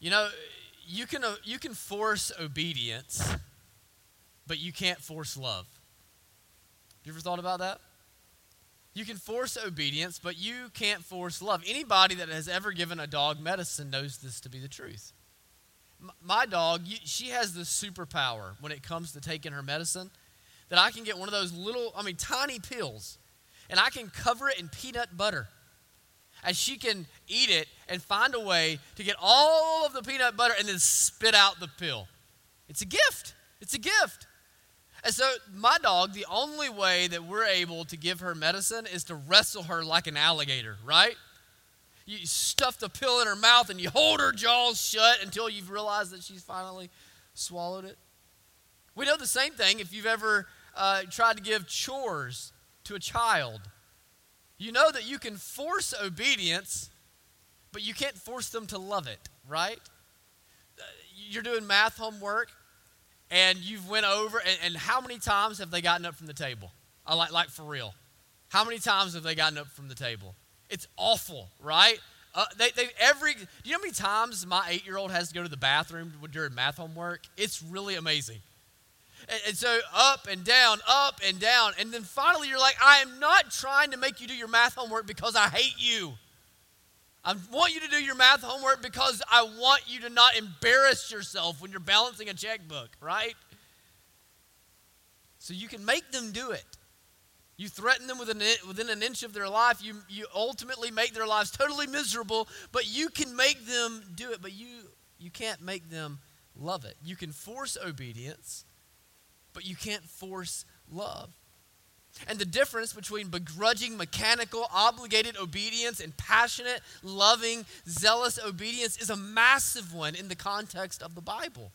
You know, you can, uh, you can force obedience, but you can't force love. You ever thought about that? You can force obedience, but you can't force love. Anybody that has ever given a dog medicine knows this to be the truth. My dog, she has this superpower when it comes to taking her medicine that I can get one of those little, I mean, tiny pills, and I can cover it in peanut butter. And she can eat it and find a way to get all of the peanut butter and then spit out the pill. It's a gift. It's a gift. And so, my dog, the only way that we're able to give her medicine is to wrestle her like an alligator, right? You stuff the pill in her mouth and you hold her jaws shut until you've realized that she's finally swallowed it. We know the same thing if you've ever uh, tried to give chores to a child. You know that you can force obedience, but you can't force them to love it, right? Uh, you're doing math homework and you've went over and, and, how many times have they gotten up from the table? Uh, like, like for real. How many times have they gotten up from the table? It's awful right? Uh, they, they every do you know how many times my eight-year-old has to go to the bathroom during math homework? It's really amazing and, so up and down up and down and then finally you're like i am not trying to make you do your math homework because i hate you I want you to do your math homework because I want you to not embarrass yourself when you're balancing a checkbook, right? So you can make them do it. You threaten them within, within an inch of their life. You, you ultimately make their lives totally miserable, but you can make them do it, but you, you can't make them love it. You can force obedience, but you can't force love. And the difference between begrudging, mechanical, obligated obedience and passionate, loving, zealous obedience is a massive one in the context of the Bible.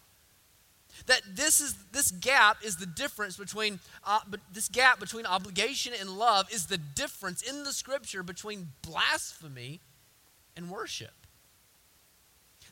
That this is this gap is the difference between uh, this gap between obligation and love is the difference in the scripture between blasphemy and worship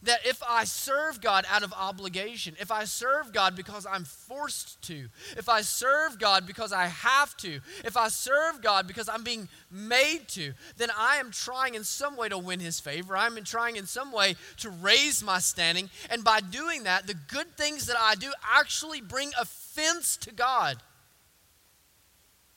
that if I serve God out of obligation, if I serve God because I'm forced to, if I serve God because I have to, if I serve God because I'm being made to, then I am trying in some way to win His favor. I'm trying in some way to raise my standing. And by doing that, the good things that I do actually bring offense to God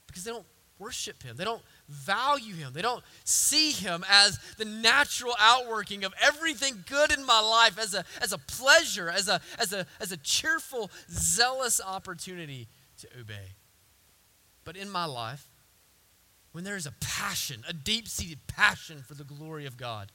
because they don't worship Him. They don't value him. They don't see him as the natural outworking of everything good in my life as a, as a pleasure, as a, as, a, as a cheerful, zealous opportunity to obey. But in my life, when there is a passion, a deep seated passion for the glory of God,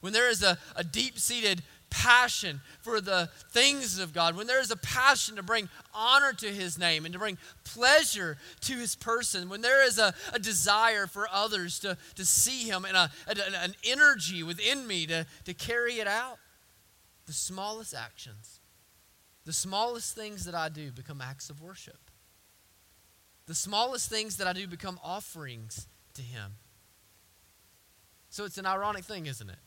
when there is a, a deep seated passion for the things of God, when there is a passion to bring honor to His name and to bring pleasure to His person, when there is a, a desire for others to, to see Him and a, a, an energy within me to, to carry it out, the smallest actions, the smallest things that I do become acts of worship. The smallest things that I do become offerings to Him. So it's an ironic thing, isn't it?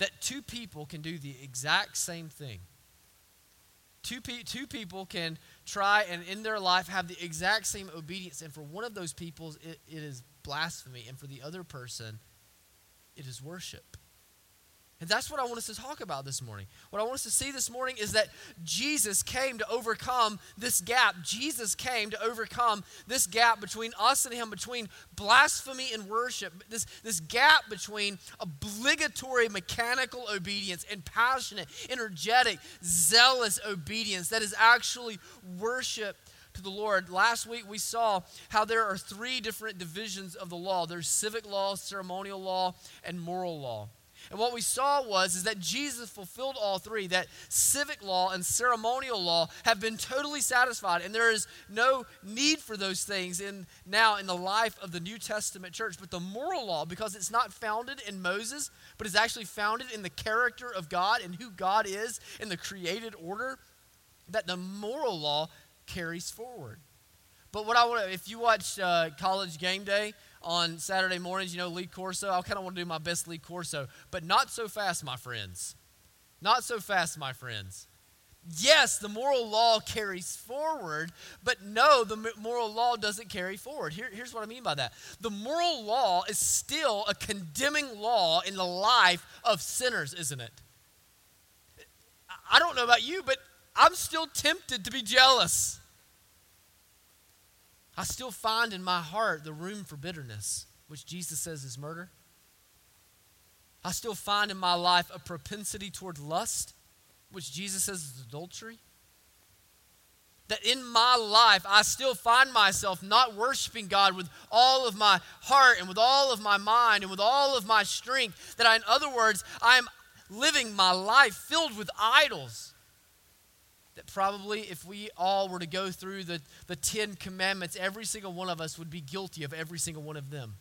That two people can do the exact same thing. Two, pe- two people can try and in their life have the exact same obedience, and for one of those people, it, it is blasphemy, and for the other person, it is worship. And that's what I want us to talk about this morning. What I want us to see this morning is that Jesus came to overcome this gap. Jesus came to overcome this gap between us and Him, between blasphemy and worship, this, this gap between obligatory mechanical obedience and passionate, energetic, zealous obedience that is actually worship to the Lord. Last week we saw how there are three different divisions of the law there's civic law, ceremonial law, and moral law. And what we saw was is that Jesus fulfilled all three, that civic law and ceremonial law have been totally satisfied, and there is no need for those things in now in the life of the New Testament church. But the moral law, because it's not founded in Moses, but is actually founded in the character of God and who God is in the created order, that the moral law carries forward. But what I want to, if you watch uh, College Game Day, on Saturday mornings, you know, Lee Corso. I kind of want to do my best Lee Corso, but not so fast, my friends. Not so fast, my friends. Yes, the moral law carries forward, but no, the moral law doesn't carry forward. Here, here's what I mean by that the moral law is still a condemning law in the life of sinners, isn't it? I don't know about you, but I'm still tempted to be jealous. I still find in my heart the room for bitterness, which Jesus says is murder. I still find in my life a propensity toward lust, which Jesus says is adultery. That in my life, I still find myself not worshiping God with all of my heart and with all of my mind and with all of my strength. That I, in other words, I'm living my life filled with idols that probably if we all were to go through the, the Ten Commandments, every single one of us would be guilty of every single one of them.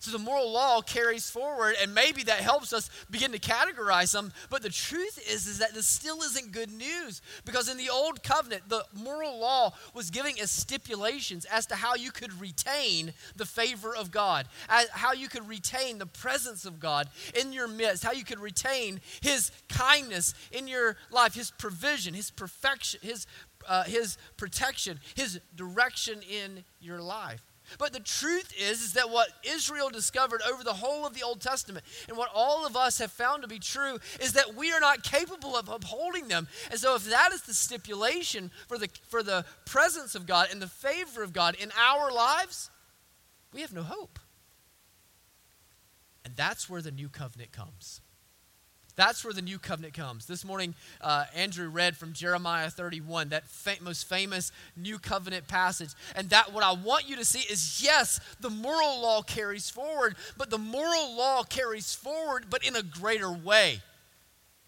So the moral law carries forward, and maybe that helps us begin to categorize them. But the truth is, is that this still isn't good news because in the old covenant, the moral law was giving us stipulations as to how you could retain the favor of God, how you could retain the presence of God in your midst, how you could retain His kindness in your life, His provision, His perfection, His uh, His protection, His direction in your life. But the truth is, is that what Israel discovered over the whole of the Old Testament and what all of us have found to be true is that we are not capable of upholding them. And so if that is the stipulation for the, for the presence of God and the favor of God in our lives, we have no hope. And that's where the new covenant comes. That's where the new covenant comes. This morning, uh, Andrew read from Jeremiah 31, that fa- most famous new covenant passage. And that what I want you to see is yes, the moral law carries forward, but the moral law carries forward, but in a greater way.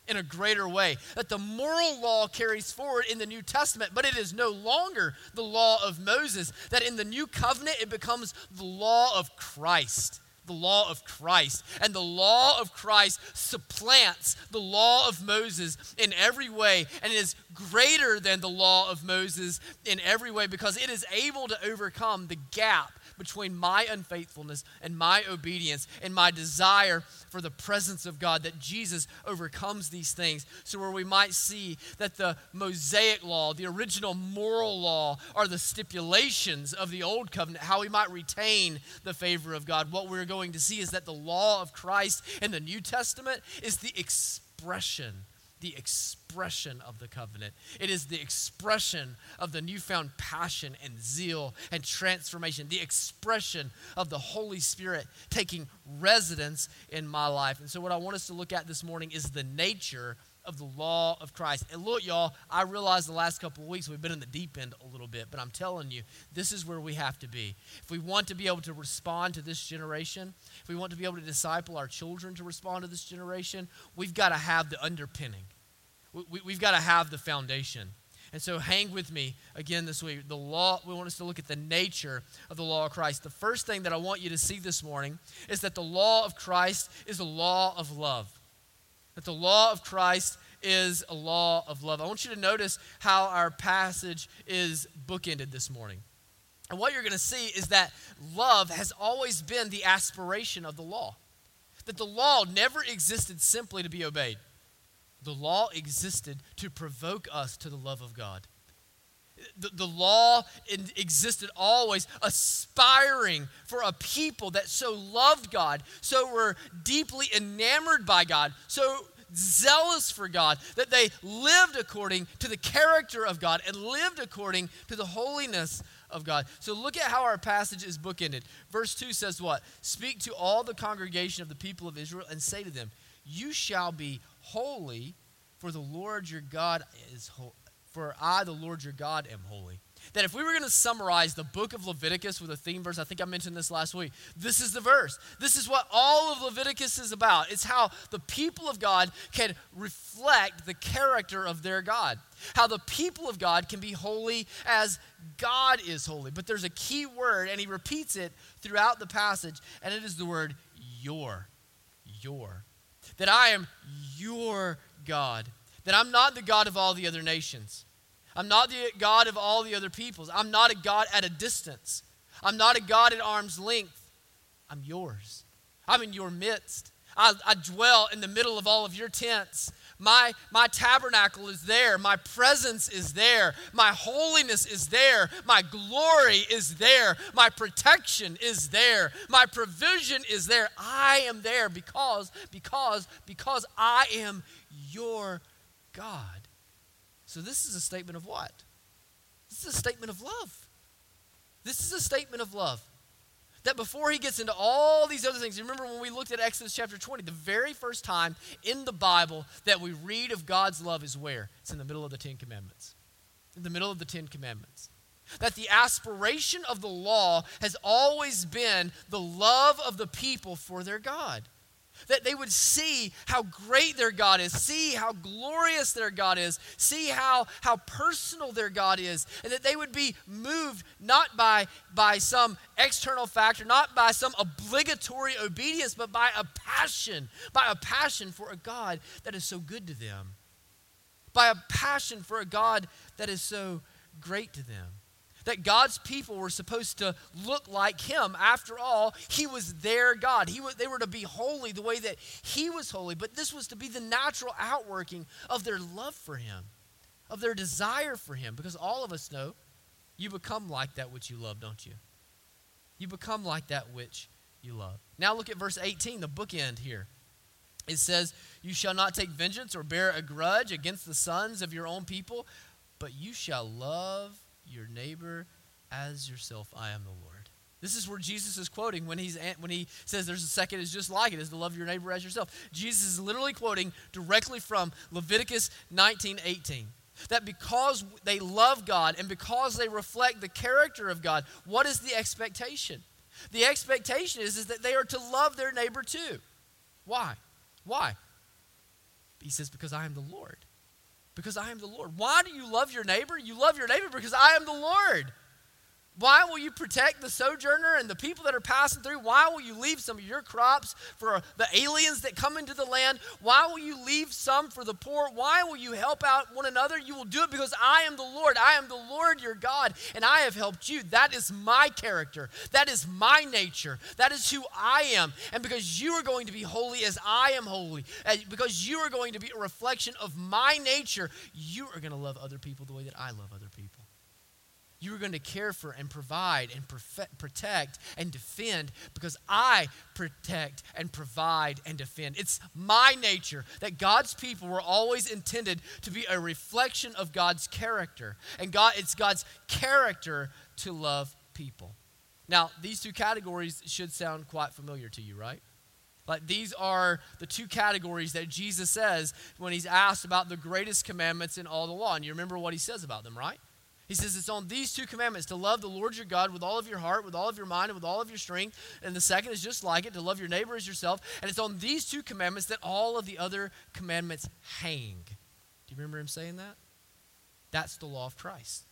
In a greater way. That the moral law carries forward in the New Testament, but it is no longer the law of Moses. That in the new covenant, it becomes the law of Christ the law of Christ. And the law of Christ supplants the law of Moses in every way and is greater than the law of Moses in every way because it is able to overcome the gap between my unfaithfulness and my obedience and my desire for the presence of God, that Jesus overcomes these things. So, where we might see that the Mosaic law, the original moral law, are the stipulations of the old covenant, how we might retain the favor of God. What we're going to see is that the law of Christ in the New Testament is the expression the expression of the covenant. It is the expression of the newfound passion and zeal and transformation, the expression of the Holy Spirit taking residence in my life. And so, what I want us to look at this morning is the nature of the law of Christ. And look, y'all, I realize the last couple of weeks we've been in the deep end a little bit, but I'm telling you, this is where we have to be. If we want to be able to respond to this generation, if we want to be able to disciple our children to respond to this generation, we've got to have the underpinning. We, we've got to have the foundation. And so hang with me again this week. The law, we want us to look at the nature of the law of Christ. The first thing that I want you to see this morning is that the law of Christ is a law of love. That the law of Christ is a law of love. I want you to notice how our passage is bookended this morning. And what you're going to see is that love has always been the aspiration of the law. That the law never existed simply to be obeyed. The law existed to provoke us to the love of God. The, the law existed always, aspiring for a people that so loved God, so were deeply enamored by God, so zealous for God, that they lived according to the character of God and lived according to the holiness of God. So look at how our passage is bookended. Verse 2 says what? Speak to all the congregation of the people of Israel and say to them, You shall be holy, for the Lord your God is holy. For I, the Lord your God, am holy. That if we were going to summarize the book of Leviticus with a theme verse, I think I mentioned this last week. This is the verse. This is what all of Leviticus is about. It's how the people of God can reflect the character of their God. How the people of God can be holy as God is holy. But there's a key word, and he repeats it throughout the passage, and it is the word your. Your. That I am your God. That I'm not the God of all the other nations. I'm not the God of all the other peoples. I'm not a God at a distance. I'm not a God at arm's length. I'm yours. I'm in your midst. I, I dwell in the middle of all of your tents. My, my tabernacle is there. My presence is there. My holiness is there. My glory is there. My protection is there. My provision is there. I am there because, because, because I am your God. So this is a statement of what? This is a statement of love. This is a statement of love. That before he gets into all these other things, remember when we looked at Exodus chapter 20, the very first time in the Bible that we read of God's love is where? It's in the middle of the Ten Commandments. In the middle of the Ten Commandments. That the aspiration of the law has always been the love of the people for their God that they would see how great their God is, see how glorious their God is, see how, how personal their God is, and that they would be moved not by, by some external factor, not by some obligatory obedience, but by a passion, by a passion for a God that is so good to them, by a passion for a God that is so great to them that God's people were supposed to look like him. After all, he was their God. He they were to be holy the way that he was holy. But this was to be the natural outworking of their love for him, of their desire for him. Because all of us know you become like that which you love, don't you? You become like that which you love. Now look at verse 18, the bookend here. It says, You shall not take vengeance or bear a grudge against the sons of your own people, but you shall love your neighbor as yourself. I am the Lord. This is where Jesus is quoting when, he's, when he says there's a second is just like it, is to love your neighbor as yourself. Jesus is literally quoting directly from Leviticus 19 18. That because they love God and because they reflect the character of God, what is the expectation? The expectation is, is that they are to love their neighbor too. Why? Why? He says, Because I am the Lord because I am the Lord. Why do you love your neighbor? You love your neighbor because I am the Lord. Why will you protect the sojourner and the people that are passing through? Why will you leave some of your crops for the aliens that come into the land? Why will you leave some for the poor? Why will you help out one another? You will do it because I am the Lord. I am the Lord your God, and I have helped you. That is my character. That is my nature. That is who I am. And because you are going to be holy as I am holy, because you are going to be a reflection of my nature, you are going to love other people the way that I love other people you are going to care for and provide and protect and defend because I protect and provide and defend. It's my nature that God's people were always intended to be a reflection of God's character. And God it's God's character to love people. Now, these two categories should sound quite familiar to you, right? Like these are the two categories that Jesus says when he's asked about the greatest commandments in all the law. And you remember what he says about them, right? He says it's on these two commandments to love the Lord your God with all of your heart, with all of your mind, and with all of your strength. And the second is just like it to love your neighbor as yourself. And it's on these two commandments that all of the other commandments hang. Do you remember him saying that? That's the law of Christ.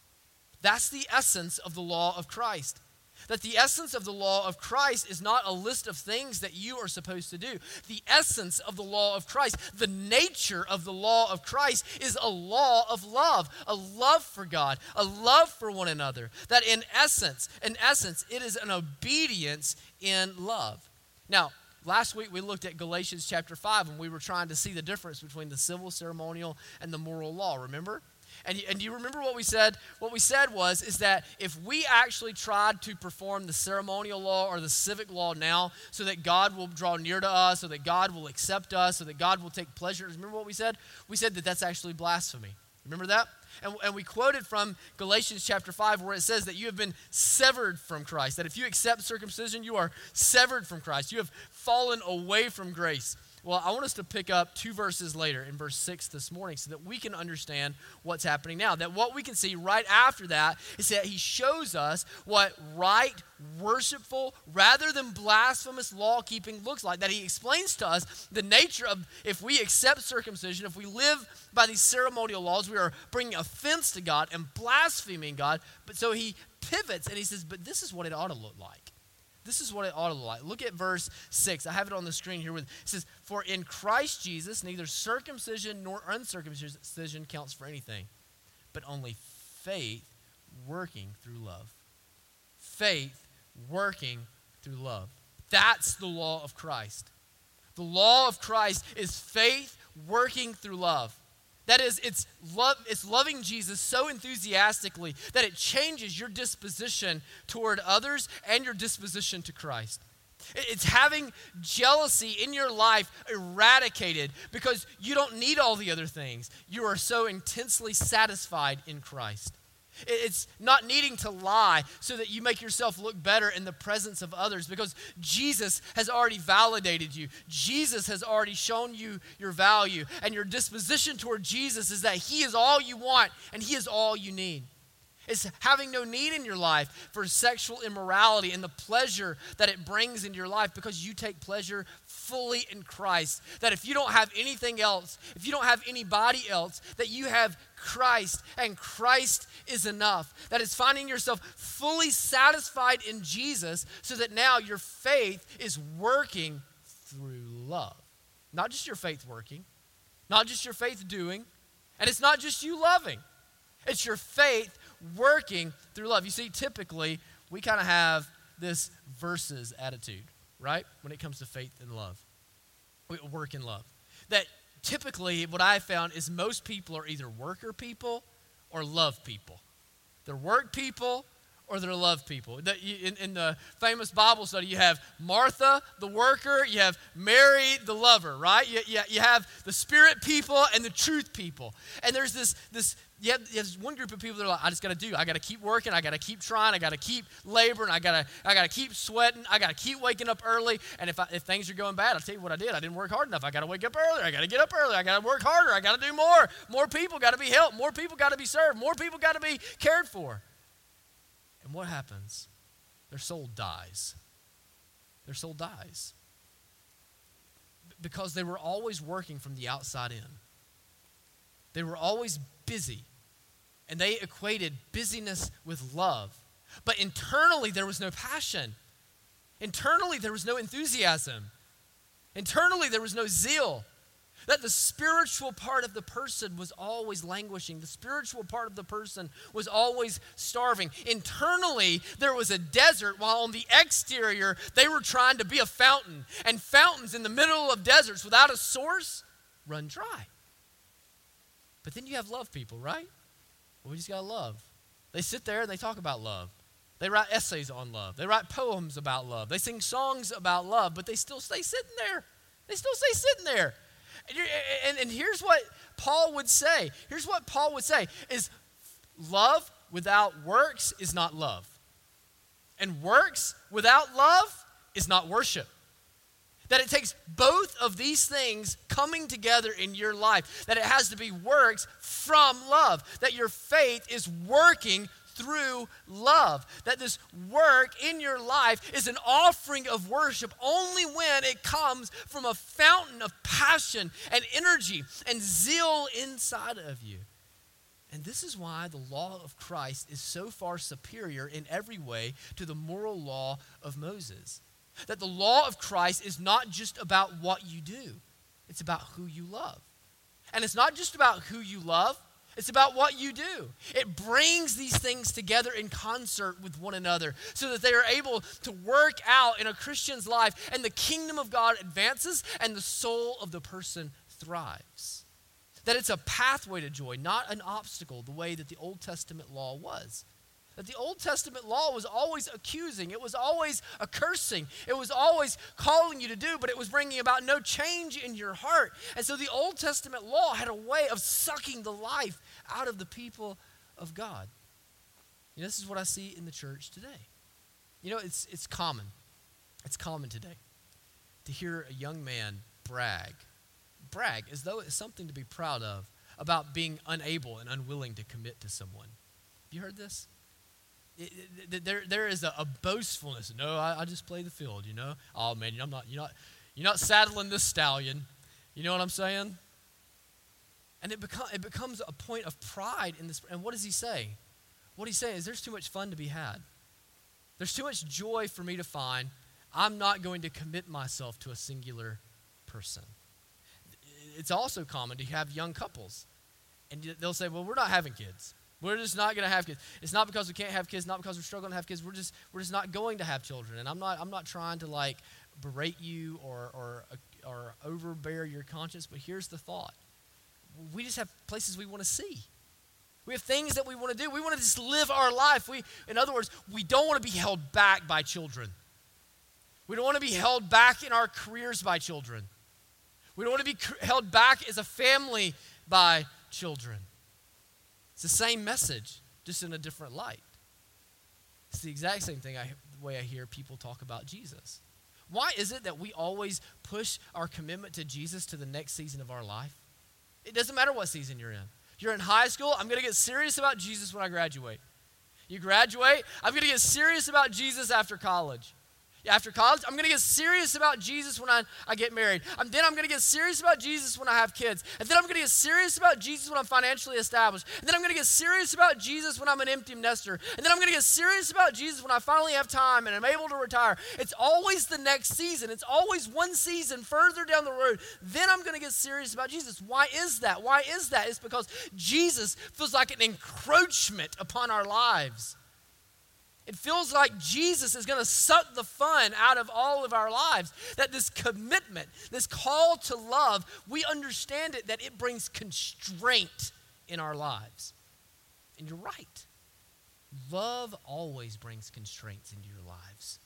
That's the essence of the law of Christ. That the essence of the law of Christ is not a list of things that you are supposed to do. The essence of the law of Christ, the nature of the law of Christ, is a law of love, a love for God, a love for one another. That in essence, in essence, it is an obedience in love. Now, last week we looked at Galatians chapter 5 and we were trying to see the difference between the civil, ceremonial, and the moral law, remember? And, and do you remember what we said? What we said was is that if we actually tried to perform the ceremonial law or the civic law now so that God will draw near to us, so that God will accept us, so that God will take pleasure, remember what we said? We said that that's actually blasphemy. Remember that? And, and we quoted from Galatians chapter 5 where it says that you have been severed from Christ, that if you accept circumcision, you are severed from Christ. You have fallen away from grace. Well, I want us to pick up two verses later in verse 6 this morning so that we can understand what's happening now. That what we can see right after that is that he shows us what right, worshipful, rather than blasphemous law keeping looks like. That he explains to us the nature of if we accept circumcision, if we live by these ceremonial laws, we are bringing offense to God and blaspheming God. But so he pivots and he says, But this is what it ought to look like. This is what it ought to look like. Look at verse 6. I have it on the screen here with it says, For in Christ Jesus neither circumcision nor uncircumcision counts for anything, but only faith working through love. Faith working through love. That's the law of Christ. The law of Christ is faith working through love. That is, it's, love, it's loving Jesus so enthusiastically that it changes your disposition toward others and your disposition to Christ. It's having jealousy in your life eradicated because you don't need all the other things. You are so intensely satisfied in Christ. It's not needing to lie so that you make yourself look better in the presence of others because Jesus has already validated you. Jesus has already shown you your value. And your disposition toward Jesus is that He is all you want and He is all you need. It's having no need in your life for sexual immorality and the pleasure that it brings into your life because you take pleasure fully in Christ. That if you don't have anything else, if you don't have anybody else, that you have Christ and Christ is enough. That is finding yourself fully satisfied in Jesus so that now your faith is working through love. Not just your faith working, not just your faith doing, and it's not just you loving. It's your faith working through love. You see, typically, we kind of have this versus attitude, right? When it comes to faith and love, we work in love. That typically, what I found is most people are either worker people or love people. They're work people or they're love people. In, in, the famous Bible study, you have Martha, the worker, you have Mary, the lover, right? You, you, you have the spirit people and the truth people. And there's this, this you there's one group of people that are like, I just got to do. I got to keep working. I got to keep trying. I got to keep laboring. I got to I got to keep sweating. I got to keep waking up early. And if, I, if things are going bad, I'll tell you what I did. I didn't work hard enough. I got to wake up earlier. I got to get up earlier. I got to work harder. I got to do more. More people got to be helped. More people got to be served. More people got to be cared for. And what happens? Their soul dies. Their soul dies. Because they were always working from the outside in. They were always busy. And they equated busyness with love. But internally, there was no passion. Internally, there was no enthusiasm. Internally, there was no zeal. That the spiritual part of the person was always languishing. The spiritual part of the person was always starving. Internally, there was a desert, while on the exterior, they were trying to be a fountain. And fountains in the middle of deserts without a source run dry. But then you have love people, right? Well, we just got to love. They sit there and they talk about love. They write essays on love. They write poems about love. They sing songs about love, but they still stay sitting there. They still stay sitting there. And, and, and here's what Paul would say. Here's what Paul would say is love without works is not love. And works without love is not worship. That it takes both of these things coming together in your life. That it has to be works from love. That your faith is working through love. That this work in your life is an offering of worship only when it comes from a fountain of passion and energy and zeal inside of you. And this is why the law of Christ is so far superior in every way to the moral law of Moses. That the law of Christ is not just about what you do, it's about who you love. And it's not just about who you love, it's about what you do. It brings these things together in concert with one another so that they are able to work out in a Christian's life and the kingdom of God advances and the soul of the person thrives. That it's a pathway to joy, not an obstacle, the way that the Old Testament law was that the Old Testament law was always accusing, it was always accursing, it was always calling you to do, but it was bringing about no change in your heart. And so the Old Testament law had a way of sucking the life out of the people of God. This is what I see in the church today. You know, it's, it's common. It's common today to hear a young man brag, brag as though it's something to be proud of about being unable and unwilling to commit to someone. Have you heard this? There, there is a, a boastfulness. No, I, I, just play the field, you know. Oh man, I'm not, you're not, you're not saddling this stallion. You know what I'm saying? And it, become, it becomes a point of pride in this. And what does he say? What he's saying is there's too much fun to be had. There's too much joy for me to find. I'm not going to commit myself to a singular person. It's also common to have young couples. And they'll say, well, we're not having kids. We're just not going to have kids. It's not because we can't have kids, not because we're struggling to have kids. We're just we're just not going to have children. And I'm not I'm not trying to like berate you or, or, uh, or overbear your conscience, but here's the thought we just have places we want to see. We have things that we want to do. We want to just live our life. We, in other words, we don't want to be held back by children. We don't want to be held back in our careers by children. We don't want to be held back as a family by children. It's the same message, just in a different light. It's the exact same thing I, the way I hear people talk about Jesus. Why is it that we always push our commitment to Jesus to the next season of our life? It doesn't matter what season you're in. You're in high school, I'm going to get serious about Jesus when I graduate. You graduate, I'm going to get serious about Jesus after college after college. I'm going to get serious about Jesus when I, I get married. Um, then I'm going to get serious about Jesus when I have kids. And then I'm going to get serious about Jesus when I'm financially established. And then I'm going to get serious about Jesus when I'm an empty nester. And then I'm going to get serious about Jesus when I finally have time and I'm able to retire. It's always the next season. It's always one season further down the road. Then I'm going to get serious about Jesus. Why is that? Why is that? It's because Jesus feels like an encroachment upon our lives. It feels like Jesus is going to suck the fun out of all of our lives. That this commitment, this call to love, we understand it that it brings constraint in our lives. And you're right. Love always brings constraints into your lives.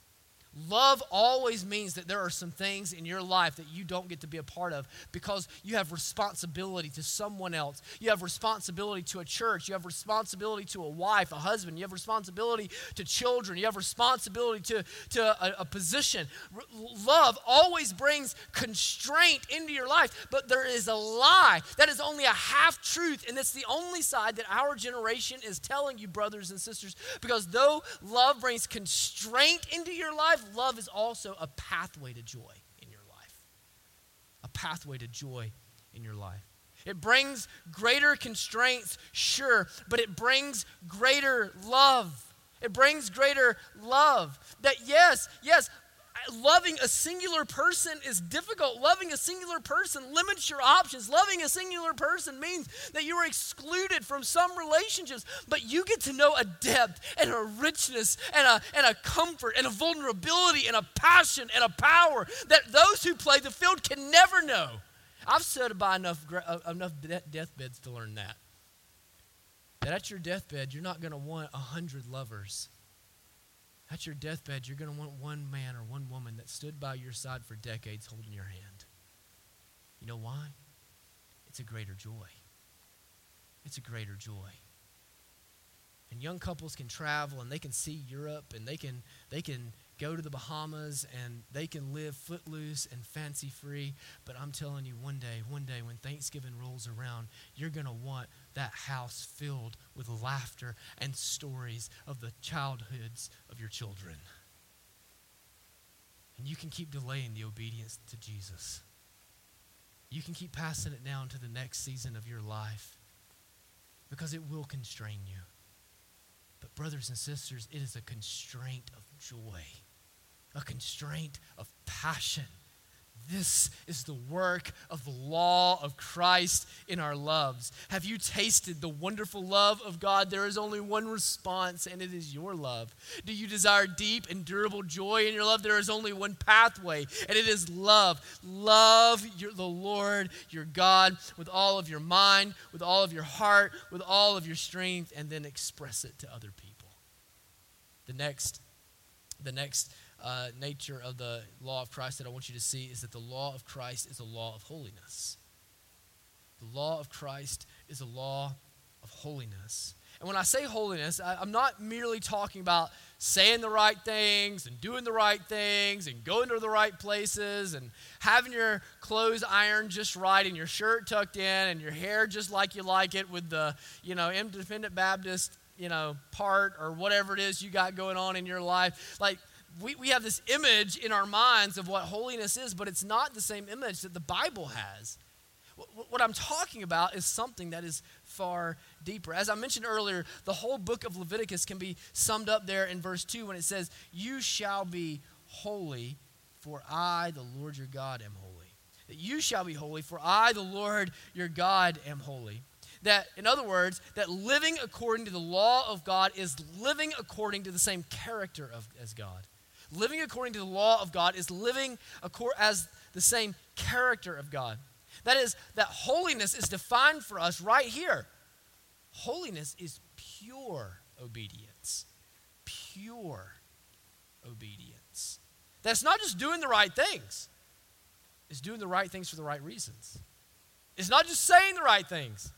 Love always means that there are some things in your life that you don't get to be a part of because you have responsibility to someone else. You have responsibility to a church. You have responsibility to a wife, a husband. You have responsibility to children. You have responsibility to, to a, a position. R- love always brings constraint into your life, but there is a lie. That is only a half truth, and it's the only side that our generation is telling you, brothers and sisters, because though love brings constraint into your life, love is also a pathway to joy in your life. A pathway to joy in your life. It brings greater constraints, sure, but it brings greater love. It brings greater love. That, yes, yes, loving a singular person is difficult. Loving a singular person limits your options. Loving a singular person means that you are excluded from some relationships, but you get to know a depth and a richness and a, and a comfort and a vulnerability and a passion and a power that those who play the field can never know. I've stood by enough, uh, enough deathbeds to learn that. That at your deathbed, you're not going to want a hundred lovers at your deathbed, you're going to want one man or one woman that stood by your side for decades holding your hand. You know why? It's a greater joy. It's a greater joy. And young couples can travel and they can see Europe and they can they can go to the Bahamas and they can live footloose and fancy free. But I'm telling you, one day, one day when Thanksgiving rolls around, you're going to want that house filled with laughter and stories of the childhoods of your children. And you can keep delaying the obedience to Jesus. You can keep passing it down to the next season of your life because it will constrain you. But, brothers and sisters, it is a constraint of joy, a constraint of passion this is the work of the law of Christ in our loves. Have you tasted the wonderful love of God? There is only one response, and it is your love. Do you desire deep and durable joy in your love? There is only one pathway, and it is love. Love your, the Lord your God with all of your mind, with all of your heart, with all of your strength, and then express it to other people. The next, the next uh, nature of the law of Christ that I want you to see is that the law of Christ is a law of holiness. The law of Christ is a law of holiness. And when I say holiness, I, I'm not merely talking about saying the right things and doing the right things and going to the right places and having your clothes ironed just right and your shirt tucked in and your hair just like you like it with the, you know, independent Baptist, you know, part or whatever it is you got going on in your life. Like, we, we have this image in our minds of what holiness is, but it's not the same image that the Bible has. What, I'm talking about is something that is far deeper. As I mentioned earlier, the whole book of Leviticus can be summed up there in verse 2 when it says, You shall be holy, for I, the Lord your God, am holy. That you shall be holy, for I, the Lord your God, am holy. That, in other words, that living according to the law of God is living according to the same character of, as God. Living according to the law of God is living as the same character of God. That is, that holiness is defined for us right here. Holiness is pure obedience. Pure obedience. That's not just doing the right things, it's doing the right things for the right reasons. It's not just saying the right things.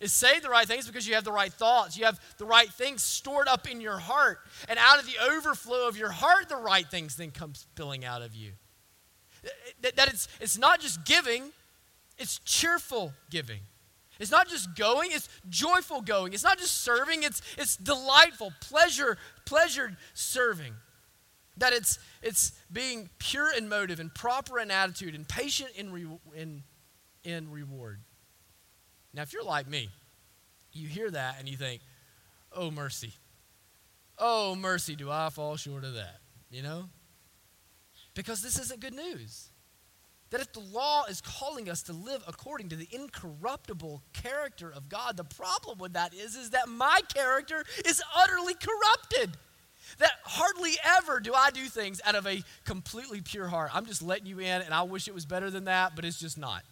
It's say the right things because you have the right thoughts. You have the right things stored up in your heart. And out of the overflow of your heart, the right things then come spilling out of you. That, that it's, it's not just giving, it's cheerful giving. It's not just going, it's joyful going. It's not just serving, it's, it's delightful, pleasure, pleasured serving. That it's, it's being pure in motive and proper in attitude and patient in, re, in, in reward. Now, if you're like me, you hear that and you think, oh, mercy. Oh, mercy, do I fall short of that? You know? Because this isn't good news. That if the law is calling us to live according to the incorruptible character of God, the problem with that is, is that my character is utterly corrupted. That hardly ever do I do things out of a completely pure heart. I'm just letting you in, and I wish it was better than that, but it's just not.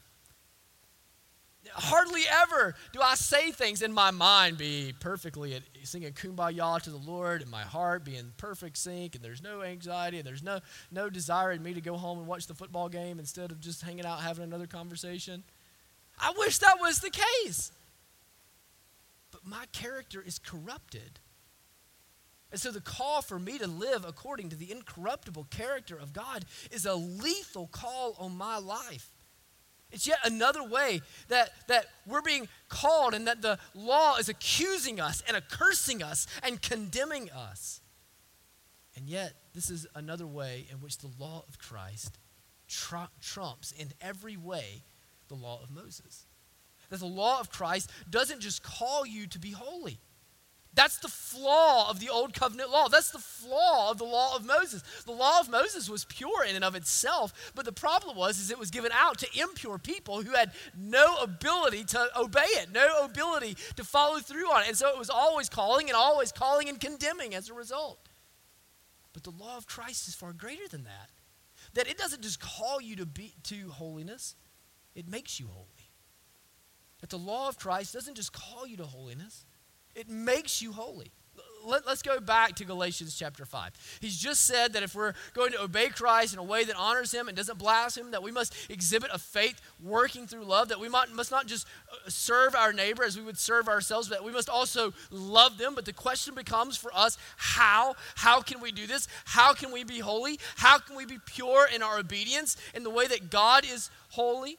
Hardly ever do I say things in my mind be perfectly at singing kumbaya to the Lord and my heart be in perfect sync and there's no anxiety and there's no, no desire in me to go home and watch the football game instead of just hanging out having another conversation. I wish that was the case. But my character is corrupted. And so the call for me to live according to the incorruptible character of God is a lethal call on my life. It's yet another way that, that we're being called and that the law is accusing us and accursing us and condemning us. And yet, this is another way in which the law of Christ tr- trumps in every way the law of Moses. That the law of Christ doesn't just call you to be holy, that's the flaw of the old covenant law. That's the flaw of the law of Moses. The law of Moses was pure in and of itself, but the problem was is it was given out to impure people who had no ability to obey it, no ability to follow through on it. And so it was always calling and always calling and condemning as a result. But the law of Christ is far greater than that. That it doesn't just call you to be to holiness, it makes you holy. That the law of Christ doesn't just call you to holiness, it makes you holy. Let, us go back to Galatians chapter 5. He's just said that if we're going to obey Christ in a way that honors him and doesn't blaspheme, that we must exhibit a faith working through love, that we might, must not just uh, serve our neighbor as we would serve ourselves, but we must also love them. But the question becomes for us how? How can we do this? How can we be holy? How can we be pure in our obedience in the way that God is holy?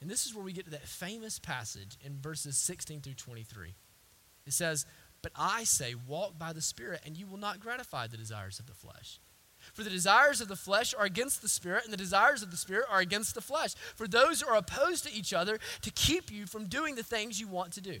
And this is where we get to that famous passage in verses 16 through 23. It says, But I say, walk by the Spirit, and you will not gratify the desires of the flesh. For the desires of the flesh are against the Spirit, and the desires of the Spirit are against the flesh. For those are opposed to each other to keep you from doing the things you want to do.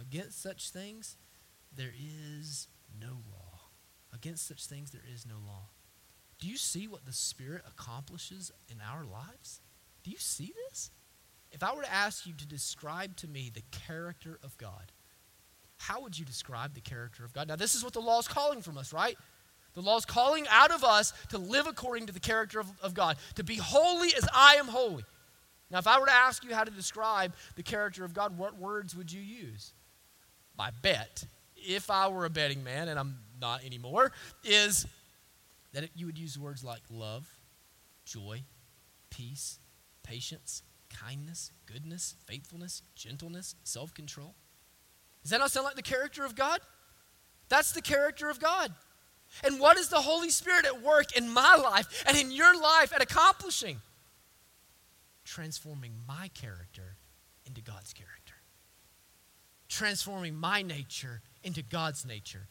Against such things, there is no law. Against such things, there is no law. Do you see what the Spirit accomplishes in our lives? Do you see this? If I were to ask you to describe to me the character of God, how would you describe the character of God? Now, this is what the law is calling from us, right? The law is calling out of us to live according to the character of, of God, to be holy as I am holy. Now, if I were to ask you how to describe the character of God, what words would you use? My bet, if I were a betting man, and I'm not anymore, is that you would use words like love, joy, peace, patience, kindness, goodness, faithfulness, gentleness, self control. Does that not sound like the character of God? That's the character of God. And what is the Holy Spirit at work in my life and in your life at accomplishing? Transforming my character into God's character transforming my nature into God's nature.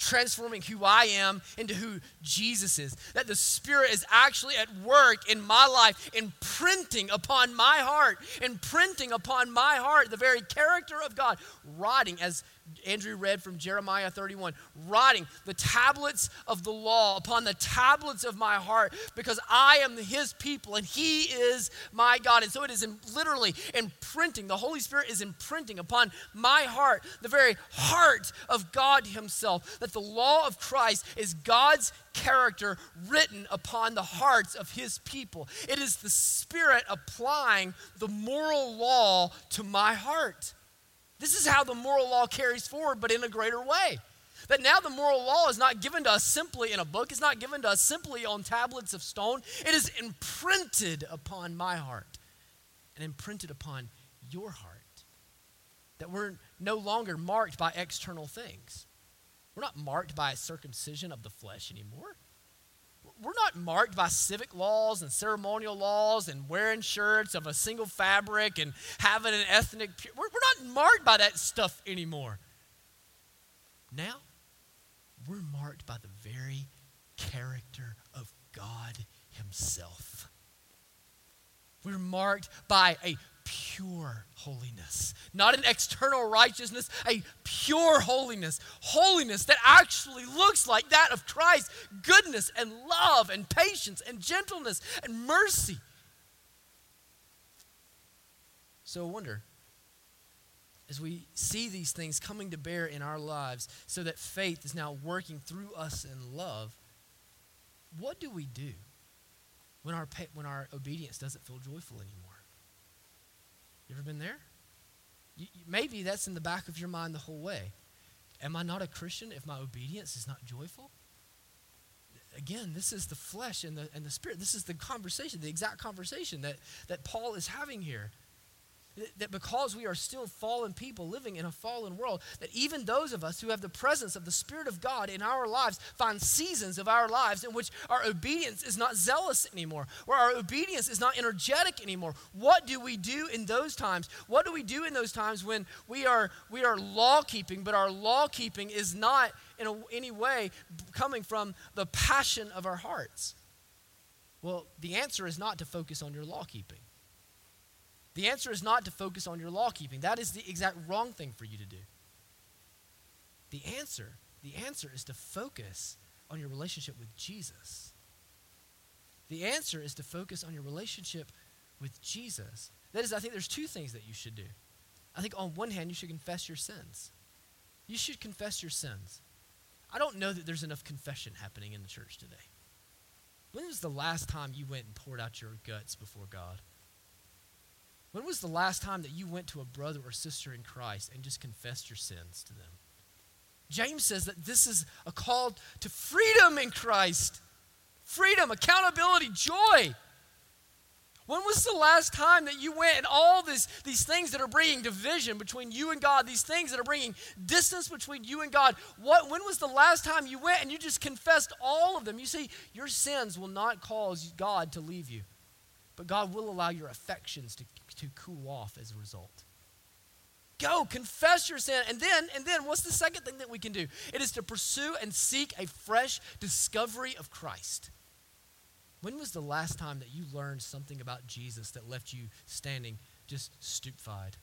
transforming who I am into who Jesus is. That the Spirit is actually at work in my life, imprinting upon my heart, imprinting upon my heart the very character of God, writing as Andrew read from Jeremiah 31, writing the tablets of the law upon the tablets of my heart because I am his people and he is my God. And so it is in, literally imprinting, the Holy Spirit is imprinting upon my heart, the very heart of God himself, that the law of Christ is God's character written upon the hearts of his people. It is the Spirit applying the moral law to my heart. This is how the moral law carries forward, but in a greater way. That now the moral law is not given to us simply in a book, it's not given to us simply on tablets of stone. It is imprinted upon my heart and imprinted upon your heart. That we're no longer marked by external things. We're not marked by a circumcision of the flesh anymore we're not marked by civic laws and ceremonial laws and wearing shirts of a single fabric and having an ethnic. We're, we're not marked by that stuff anymore. Now, we're marked by the very character of God Himself. We're marked by a pure holiness, not an external righteousness, a pure holiness. Holiness that actually looks like that of Christ goodness and love and patience and gentleness and mercy. So I wonder, as we see these things coming to bear in our lives, so that faith is now working through us in love, what do we do when our, when our obedience doesn't feel joyful anymore? You ever been there? You, maybe that's in the back of your mind the whole way. Am I not a Christian if my obedience is not joyful? Again, this is the flesh and the, and the spirit. This is the conversation, the exact conversation that, that Paul is having here that because we are still fallen people living in a fallen world, that even those of us who have the presence of the Spirit of God in our lives find seasons of our lives in which our obedience is not zealous anymore, where our obedience is not energetic anymore. What do we do in those times? What do we do in those times when we are we are law keeping, but our law keeping is not in a, any way coming from the passion of our hearts? Well, the answer is not to focus on your law keeping. The answer is not to focus on your law keeping. That is the exact wrong thing for you to do. The answer, the answer is to focus on your relationship with Jesus. The answer is to focus on your relationship with Jesus. That is, I think there's two things that you should do. I think on one hand, you should confess your sins. You should confess your sins. I don't know that there's enough confession happening in the church today. When was the last time you went and poured out your guts before God? When was the last time that you went to a brother or sister in Christ and just confessed your sins to them? James says that this is a call to freedom in Christ freedom, accountability, joy. When was the last time that you went and all this, these things that are bringing division between you and God, these things that are bringing distance between you and God, what, when was the last time you went and you just confessed all of them? You see, your sins will not cause God to leave you, but God will allow your affections to to cool off as a result. Go, confess your sin. And then, and then what's the second thing that we can do? It is to pursue and seek a fresh discovery of Christ. When was the last time that you learned something about Jesus that left you standing just stupefied?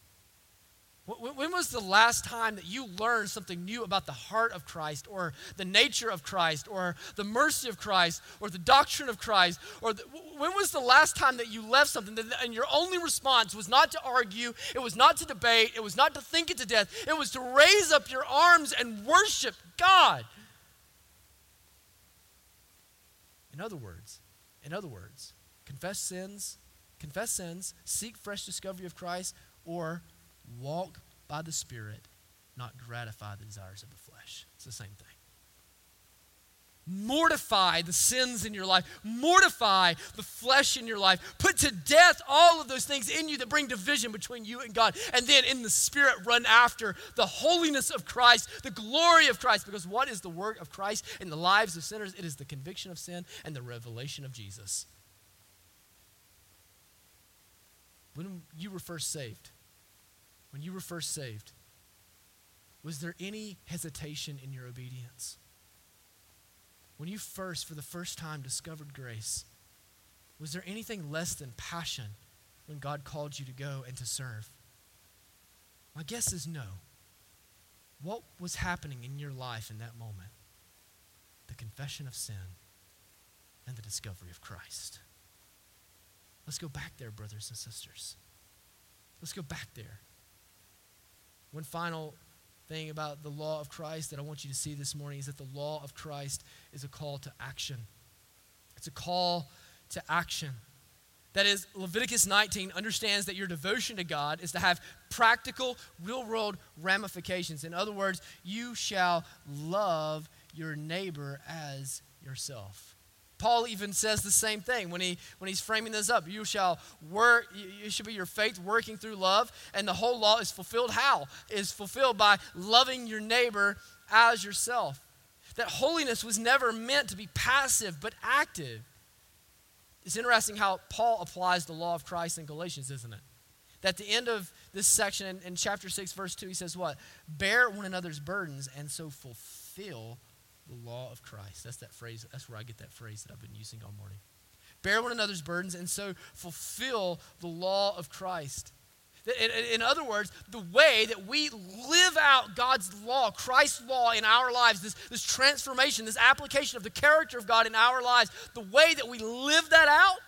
When was the last time that you learned something new about the heart of Christ or the nature of Christ or the mercy of Christ or the doctrine of Christ? Or the, when was the last time that you left something and your only response was not to argue, it was not to debate, it was not to think it to death, it was to raise up your arms and worship God? In other words, in other words, confess sins, confess sins, seek fresh discovery of Christ, or Walk by the Spirit, not gratify the desires of the flesh. It's the same thing. Mortify the sins in your life. Mortify the flesh in your life. Put to death all of those things in you that bring division between you and God. And then in the Spirit, run after the holiness of Christ, the glory of Christ. Because what is the work of Christ in the lives of sinners? It is the conviction of sin and the revelation of Jesus. When you were first saved, when you were first saved, was there any hesitation in your obedience? when you first, for the first time, discovered grace, was there anything less than passion when God called you to go and to serve? My guess is no. What was happening in your life in that moment? The confession of sin and the discovery of Christ. Let's go back there, brothers and sisters. Let's go back there. One final thing about the law of Christ that I want you to see this morning is that the law of Christ is a call to action. It's a call to action. That is, Leviticus 19 understands that your devotion to God is to have practical, real world ramifications. In other words, you shall love your neighbor as yourself. Paul even says the same thing when, he, when he's framing this up. You shall work, you should be your faith working through love, and the whole law is fulfilled how? Is fulfilled by loving your neighbor as yourself. That holiness was never meant to be passive, but active. It's interesting how Paul applies the law of Christ in Galatians, isn't it? That at the end of this section in, in chapter 6, verse 2, he says, What? Bear one another's burdens and so fulfill the law of Christ. That's that phrase. That's where I get that phrase that I've been using all morning. Bear one another's burdens and so fulfill the law of Christ. In, other words, the way that we live out God's law, Christ's law in our lives, this, this transformation, this application of the character of God in our lives, the way that we live that out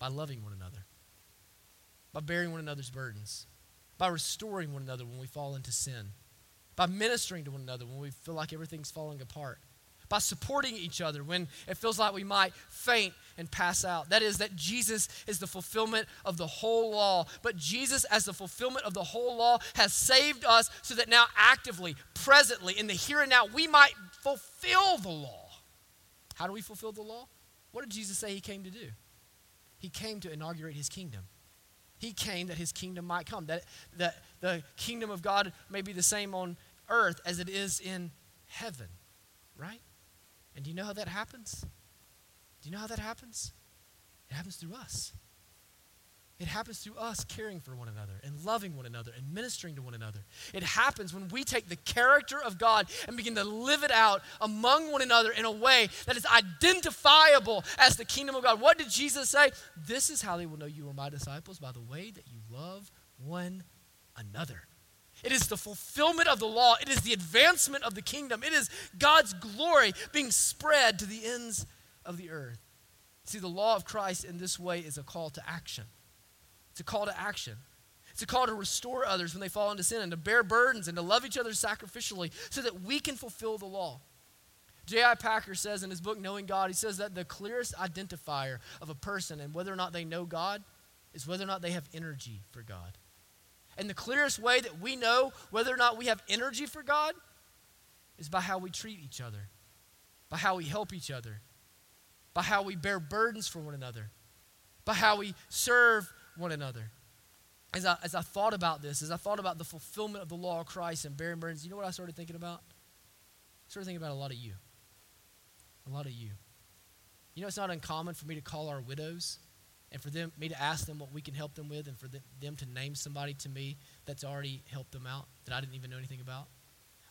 by loving one another, by bearing one another's burdens, by restoring one another when we fall into sin, by ministering to one another when we feel like everything's falling apart, by supporting each other when it feels like we might faint and pass out. That is, that Jesus is the fulfillment of the whole law. But Jesus, as the fulfillment of the whole law, has saved us so that now, actively, presently, in the here and now, we might fulfill the law. How do we fulfill the law? What did Jesus say he came to do? He came to inaugurate his kingdom. He came that his kingdom might come, that, that the kingdom of God may be the same on earth as it is in heaven, right? And do you know how that happens? Do you know how that happens? It happens through us. It happens through us caring for one another and loving one another and ministering to one another. It happens when we take the character of God and begin to live it out among one another in a way that is identifiable as the kingdom of God. What did Jesus say? This is how they will know you are my disciples by the way that you love one another. It is the fulfillment of the law. It is the advancement of the kingdom. It is God's glory being spread to the ends of the earth. See, the law of Christ in this way is a call to action. It's a call to action. It's a call to restore others when they fall into sin and to bear burdens and to love each other sacrificially so that we can fulfill the law. J.I. Packer says in his book, Knowing God, he says that the clearest identifier of a person and whether or not they know God is whether or not they have energy for God. And the clearest way that we know whether or not we have energy for God is by how we treat each other, by how we help each other, by how we bear burdens for one another, by how we serve one another. As I, as I thought about this, as I thought about the fulfillment of the law of Christ and bearing burdens, you know what I started thinking about? I started thinking about a lot of you. A lot of you. You know, it's not uncommon for me to call our widows and for them me to ask them what we can help them with and for them to name somebody to me that's already helped them out that I didn't even know anything about.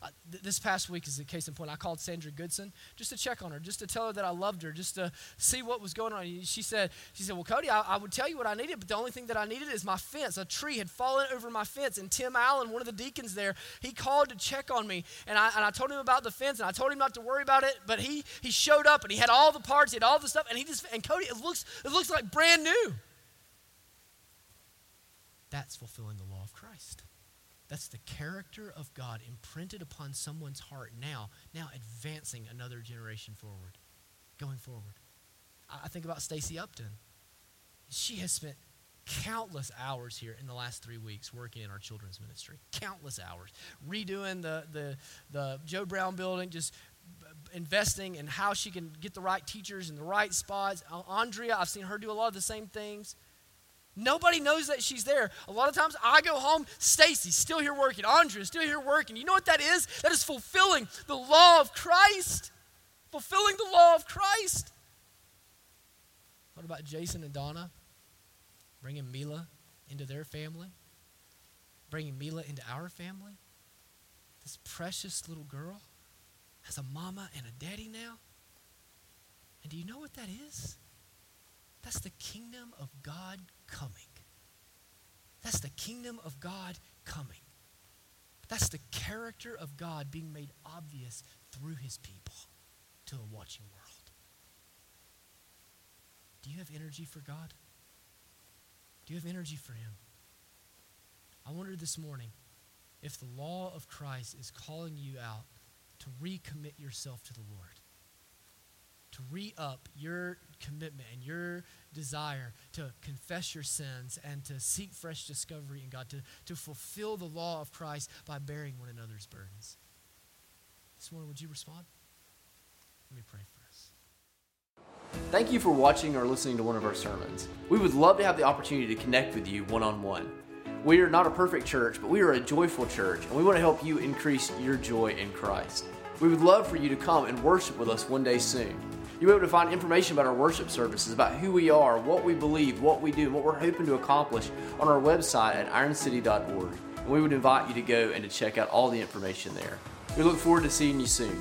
Uh, th- this past week is a case in point. I called Sandra Goodson just to check on her, just to tell her that I loved her, just to see what was going on. She said, "She said, well, Cody, I, I would tell you what I needed, but the only thing that I needed is my fence. A tree had fallen over my fence, and Tim Allen, one of the deacons there, he called to check on me, and I, and I told him about the fence, and I told him not to worry about it, but he he showed up, and he had all the parts, he had all the stuff, and he just and Cody, it looks it looks like brand new. That's fulfilling the law of Christ. That's the character of God imprinted upon someone's heart now, now advancing another generation forward, going forward. I think about Stacy Upton. She has spent countless hours here in the last three weeks working in our children's ministry. Countless hours. Redoing the, the, the Joe Brown building, just investing in how she can get the right teachers in the right spots. Andrea, I've seen her do a lot of the same things. Nobody knows that she's there. A lot of times I go home, Stacy's still here working, Andrea's still here working. You know what that is? That is fulfilling the law of Christ. Fulfilling the law of Christ. What about Jason and Donna? Bringing Mila into their family? Bringing Mila into our family? This precious little girl? has a mama and a daddy now. And do you know what that is? That's the kingdom of God coming. That's the kingdom of God coming. That's the character of God being made obvious through his people to a watching world. Do you have energy for God? Do you have energy for him? I wonder this morning if the law of Christ is calling you out to recommit yourself to the Lord, to re up your commitment and your desire to confess your sins and to seek fresh discovery in God, to, to fulfill the law of Christ by bearing one another's burdens. This morning, would you respond? Let me pray for us. Thank you for watching or listening to one of our sermons. We would love to have the opportunity to connect with you one on one. We are not a perfect church, but we are a joyful church, and we want to help you increase your joy in Christ. We would love for you to come and worship with us one day soon. You'll be able to find information about our worship services, about who we are, what we believe, what we do, and what we're hoping to accomplish on our website at ironcity.org. And we would invite you to go and to check out all the information there. We look forward to seeing you soon.